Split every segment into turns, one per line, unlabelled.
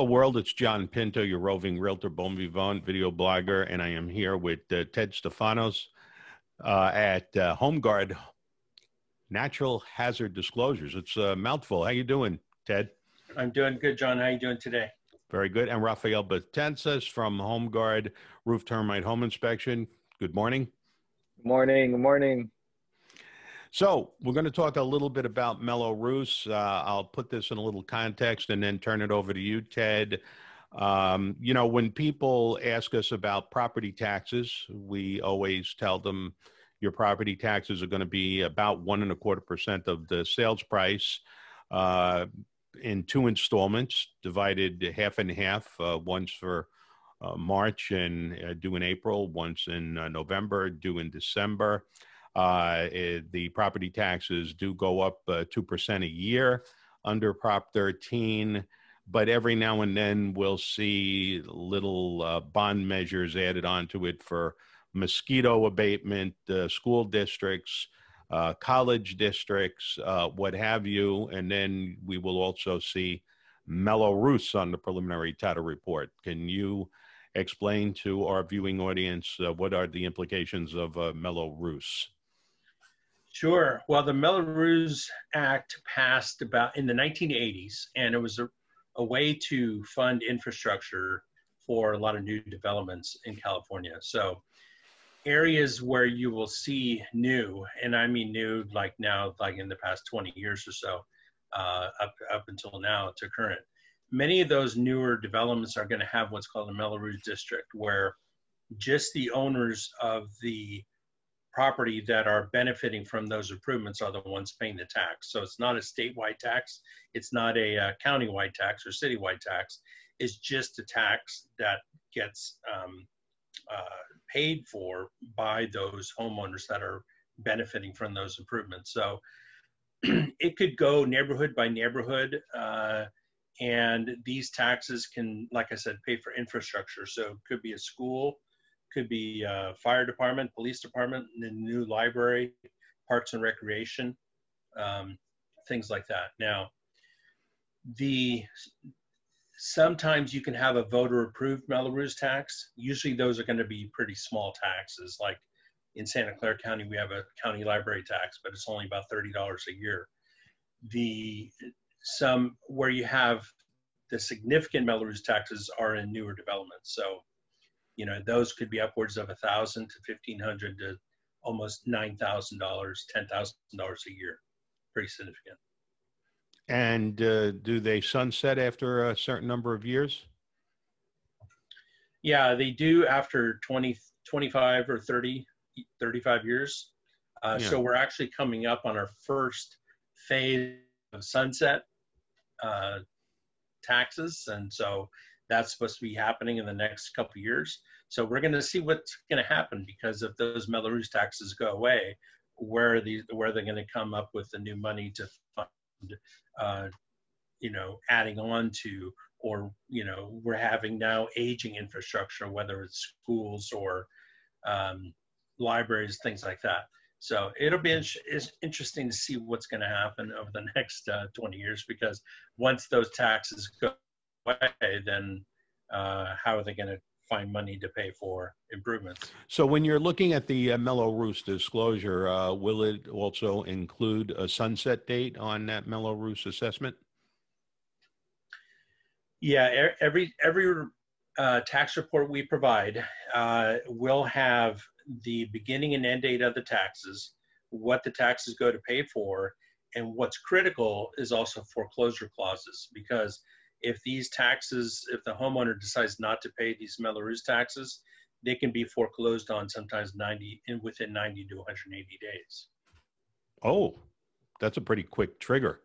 Hello, world. It's John Pinto, your roving realtor, bon vivant, video blogger, and I am here with uh, Ted Stefanos uh, at uh, Home Guard Natural Hazard Disclosures. It's a mouthful. How you doing, Ted?
I'm doing good, John. How you doing today?
Very good. And Rafael Betances from Home Guard Roof Termite Home Inspection. Good morning.
Good morning. Good morning.
So we're going to talk a little bit about Mello-Roos. Uh, I'll put this in a little context and then turn it over to you, Ted. Um, you know, when people ask us about property taxes, we always tell them your property taxes are going to be about one and a quarter percent of the sales price uh, in two installments, divided half and half, uh, once for uh, March and uh, due in April, once in uh, November, due in December. Uh, it, the property taxes do go up uh, 2% a year under Prop 13, but every now and then we'll see little uh, bond measures added onto it for mosquito abatement, uh, school districts, uh, college districts, uh, what have you. And then we will also see Mello-Roos on the preliminary title report. Can you explain to our viewing audience what are the implications of Mello-Roos?
Sure. Well, the Mello-Roos Act passed about in the 1980s, and it was a, a way to fund infrastructure for a lot of new developments in California. So, areas where you will see new, and I mean new, like now, like in the past 20 years or so, uh, up up until now to current. Many of those newer developments are going to have what's called a Mello-Roos district, where just the owners of the property that are benefiting from those improvements are the ones paying the tax. So it's not a statewide tax, it's not a uh, countywide tax or citywide tax. It's just a tax that gets um, uh, paid for by those homeowners that are benefiting from those improvements. So it could go neighborhood by neighborhood. Uh, and these taxes can, like I said, pay for infrastructure. So it could be a school, could be uh, fire department, police department, the new library, parks and recreation, um, things like that. Now, the sometimes you can have a voter approved Mello-Roos tax. Usually those are going to be pretty small taxes. Like in Santa Clara County, we have a county library tax, but it's only about $30 a year. The some where you have the significant Mello-Roos taxes are in newer developments. So you know those could be upwards of a thousand to fifteen hundred to almost nine thousand dollars, ten thousand dollars a year. Pretty significant.
And uh, do they sunset after a certain number of years?
Yeah, they do after 20, 25 or 30, 35 years. Uh, yeah. So we're actually coming up on our first phase of sunset uh, taxes. And so that's supposed to be happening in the next couple years. So we're going to see what's going to happen because if those Mello-Roos taxes go away, where are these, where they're going to come up with the new money to fund, uh, you know, adding on to, or you know, we're having now aging infrastructure, whether it's schools or um, libraries, things like that. So it'll be it's interesting to see what's going to happen over the next uh, 20 years because once those taxes go way, then uh, how are they going to find money to pay for improvements?
So, when you're looking at the uh, Mello-Roos disclosure, uh, will it also include a sunset date on that Mello-Roos assessment?
Yeah, every every uh, tax report we provide uh, will have the beginning and end date of the taxes, what the taxes go to pay for, and what's critical is also foreclosure clauses because if these taxes, if the homeowner decides not to pay these Mello-Roos taxes, they can be foreclosed on sometimes 90 in within 90 to 180 days.
Oh, that's a pretty quick trigger.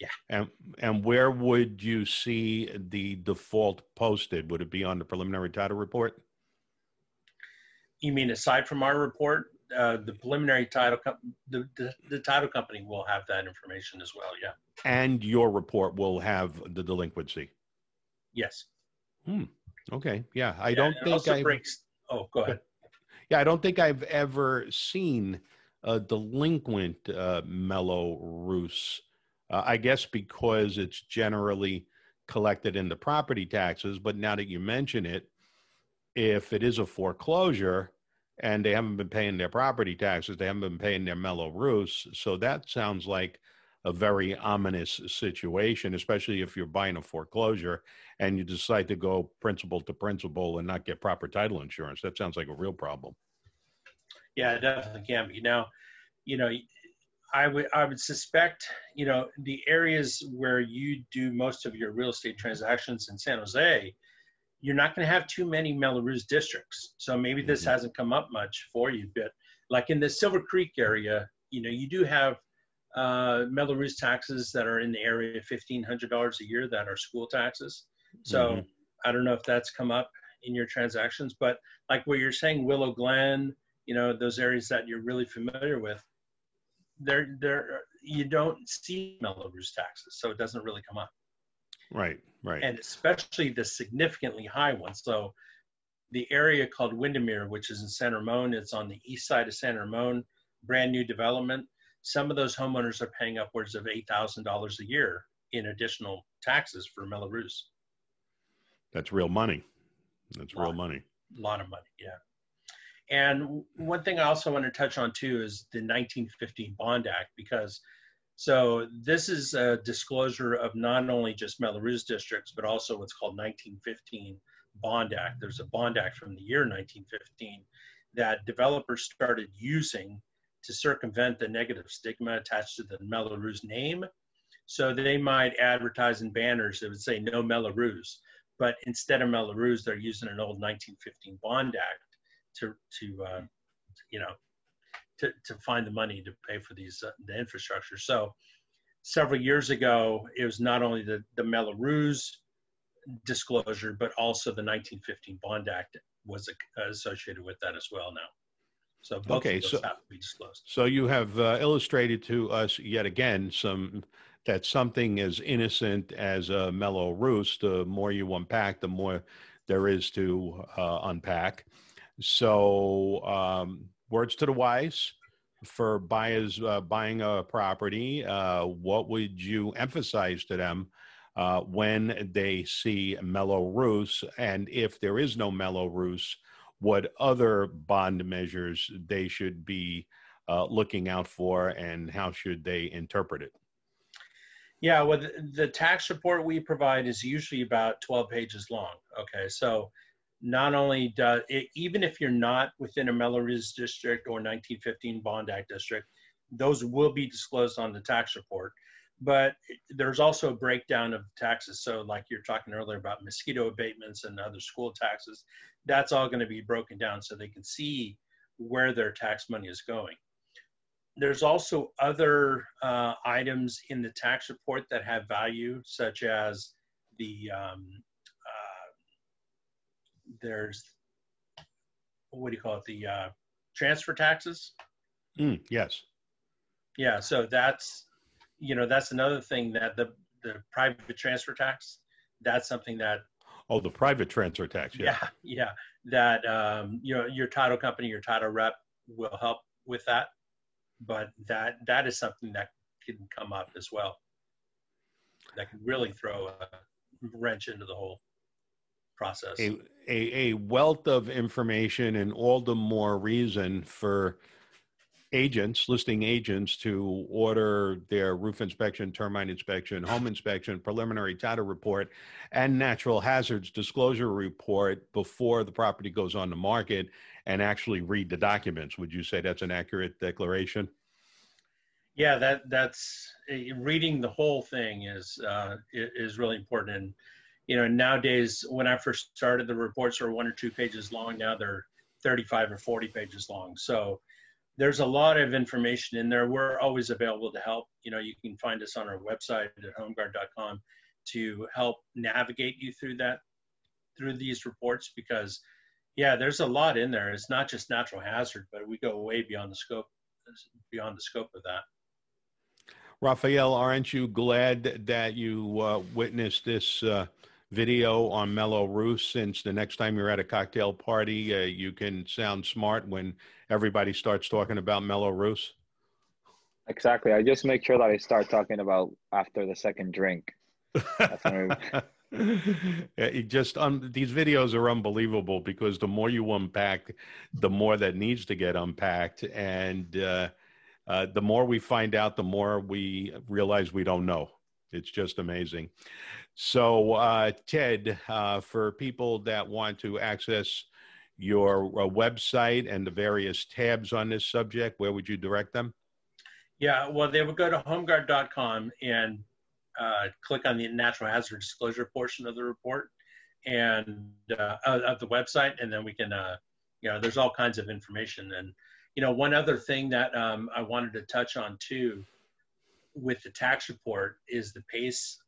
Yeah.
And and where would you see the default posted? Would it be on the preliminary title report?
You mean aside from our report, uh, the preliminary title, the, the, the title company will have that information as well. Yeah.
And your report will have the delinquency.
Yes.
Hmm. Okay. Yeah. I yeah, don't think I.
Breaks... Oh, go ahead.
Yeah, I don't think I've ever seen a delinquent uh, Mello-Roos. Uh, I guess because it's generally collected in the property taxes. But now that you mention it, if it is a foreclosure and they haven't been paying their property taxes, they haven't been paying their Mello-Roos. So that sounds like a very ominous situation, especially if you're buying a foreclosure and you decide to go principal to principal and not get proper title insurance. That sounds like a real problem.
Yeah, it definitely can be. Now, you know, I would I would suspect, you know, the areas where you do most of your real estate transactions in San Jose, you're not going to have too many Mello-Roos districts. So maybe this mm-hmm. hasn't come up much for you, but like in the Silver Creek area, you know, you do have uh, Mello-Roos taxes that are in the area of $1,500 a year that are school taxes. So mm-hmm. I don't know if that's come up in your transactions, but like what you're saying, Willow Glen, you know, those areas that you're really familiar with, there, there, you don't see Mello-Roos taxes, so it doesn't really come up.
Right, right.
And especially the significantly high ones. So the area called Windermere, which is in San Ramon, it's on the east side of San Ramon, brand new development some of those homeowners are paying upwards of $8,000 a year in additional taxes for Mello-Roos.
That's real money. That's real money.
A lot of money, yeah. And one thing I also want to touch on too is the 1915 Bond Act, because so this is a disclosure of not only just Mello-Roos districts, but also what's called 1915 Bond Act. There's a Bond Act from the year 1915 that developers started using to circumvent the negative stigma attached to the Mello-Roos name. So they might advertise in banners that would say no Mello-Roos, but instead of Mello-Roos, they're using an old 1915 Bond Act to, to uh, you know, to, to find the money to pay for these uh, the infrastructure. So several years ago, it was not only the, the Mello-Roos disclosure, but also the 1915 Bond Act was associated with that as well now. So both okay, of those so, have to be disclosed.
So you have uh, illustrated to us yet again some that something as innocent as a Mello-Roos. The more you unpack, the more there is to uh, unpack. So um, words to the wise for buyers uh, buying a property. Uh, what would you emphasize to them? Uh, when they see Mello-Roos, and if there is no Mello-Roos, what other bond measures they should be uh, looking out for and how should they interpret it?
Yeah, well, the, the, tax report we provide is usually about 12 pages long. Okay, so not only does it, even if you're not within a Mello-Roos district or 1915 Bond Act district, those will be disclosed on the tax report. But there's also a breakdown of taxes. So, like you're talking earlier about mosquito abatements and other school taxes, that's all going to be broken down so they can see where their tax money is going. There's also other uh, items in the tax report that have value, such as the um, there's what do you call it? The uh, transfer taxes.
Mm, yes.
Yeah. So that's you know that's another thing that the the private transfer tax. That's something that
Oh, the private transfer tax.
Yeah, yeah. yeah. That um, you know, your title company, your title rep will help with that, but that that is something that can come up as well. That can really throw a wrench into the whole process.
A, a, a wealth of information, and all the more reason for agents, listing agents to order their roof inspection, termite inspection, home inspection, preliminary title report, and natural hazards disclosure report before the property goes on the market and actually read the documents. Would you say that's an accurate declaration?
Yeah, that that's eh, reading the whole thing is uh, is really important. And you know, nowadays when I first started, the reports are one or two pages long. Now they're 35 or 40 pages long. So there's a lot of information in there. We're always available to help. You know, you can find us on our website at homeguard.com to help navigate you through that, through these reports, because yeah, there's a lot in there. It's not just natural hazard, but we go way beyond the scope, beyond the scope of that.
Raphael, aren't you glad that you uh, witnessed this uh, video on Mello-Roos since the next time you're at a cocktail party, uh, you can sound smart when everybody starts talking about Mellow Roos?
Exactly. I just make sure that I start talking about after the second drink.
it just um, these videos are unbelievable because the more you unpack, the more that needs to get unpacked, and uh, uh, the more we find out, the more we realize we don't know. It's just amazing. So, uh, Ted, uh, for people that want to access your uh, website and the various tabs on this subject, where would you direct them?
Yeah, well, they would go to homeguard.com and uh, click on the natural hazard disclosure portion of the report and uh, of the website, and then we can, uh, you know, there's all kinds of information. And, you know, one other thing that um, I wanted to touch on too with the tax report is the PACE,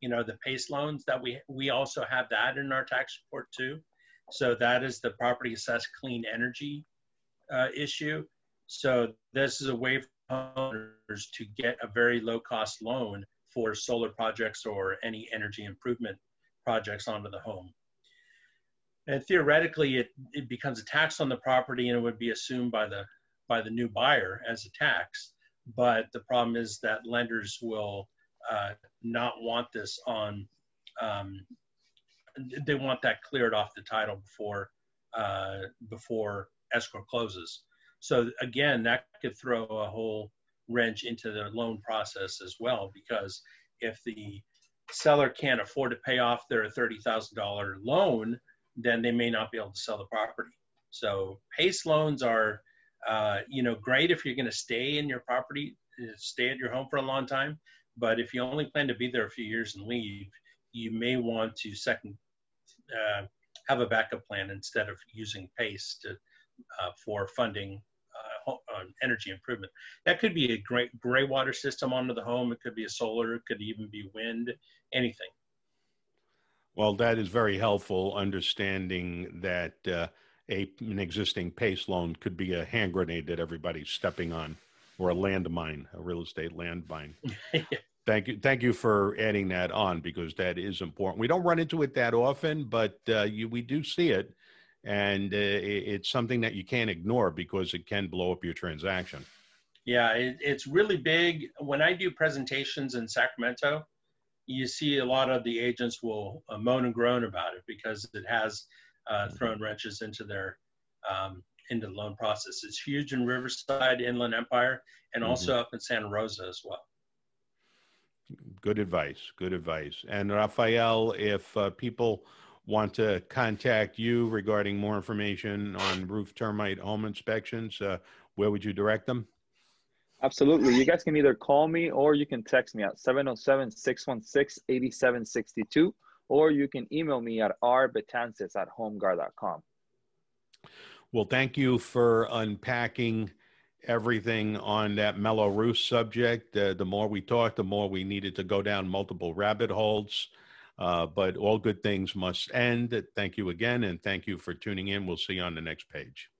you know, the PACE loans that we, we also have that in our tax report too. So that is the property assessed clean energy uh, issue. So this is a way for owners to get a very low cost loan for solar projects or any energy improvement projects onto the home. And theoretically, it, it becomes a tax on the property and it would be assumed by the, by the new buyer as a tax. But the problem is that lenders will uh, not want this on, um, they want that cleared off the title before, uh, before escrow closes. So again, that could throw a whole wrench into the loan process as well because if the seller can't afford to pay off their $30,000 loan, then they may not be able to sell the property. So PACE loans are, uh, you know, great if you're going to stay in your property, stay at your home for a long time. But if you only plan to be there a few years and leave, you may want to second uh, have a backup plan instead of using PACE to, uh, for funding uh, energy improvement. That could be a great gray water system onto the home. It could be a solar. It could even be wind. Anything.
Well, that is very helpful. Understanding that uh, a an existing PACE loan could be a hand grenade that everybody's stepping on, or a landmine, a real estate landmine. Thank you, thank you for adding that on because that is important. We don't run into it that often, but uh, you, we do see it and uh, it's something that you can't ignore because it can blow up your transaction.
Yeah, it, it's really big. When I do presentations in Sacramento, you see a lot of the agents will uh, moan and groan about it because it has uh, thrown wrenches into their um, into the loan process. It's huge in Riverside, Inland Empire, and also mm-hmm. up in Santa Rosa as well.
Good advice. Good advice. And Raphael, if uh, people want to contact you regarding more information on roof termite home inspections, uh, where would you direct them?
Absolutely. You guys can either call me or you can text me at 707 616 8762, or you can email me at rbetances at homeguard.com.
Well, thank you for unpacking everything on that Mello-Roos subject. Uh, the more we talked, the more we needed to go down multiple rabbit holes. Uh, but all good things must end. Thank you again, and thank you for tuning in. We'll see you on the next page.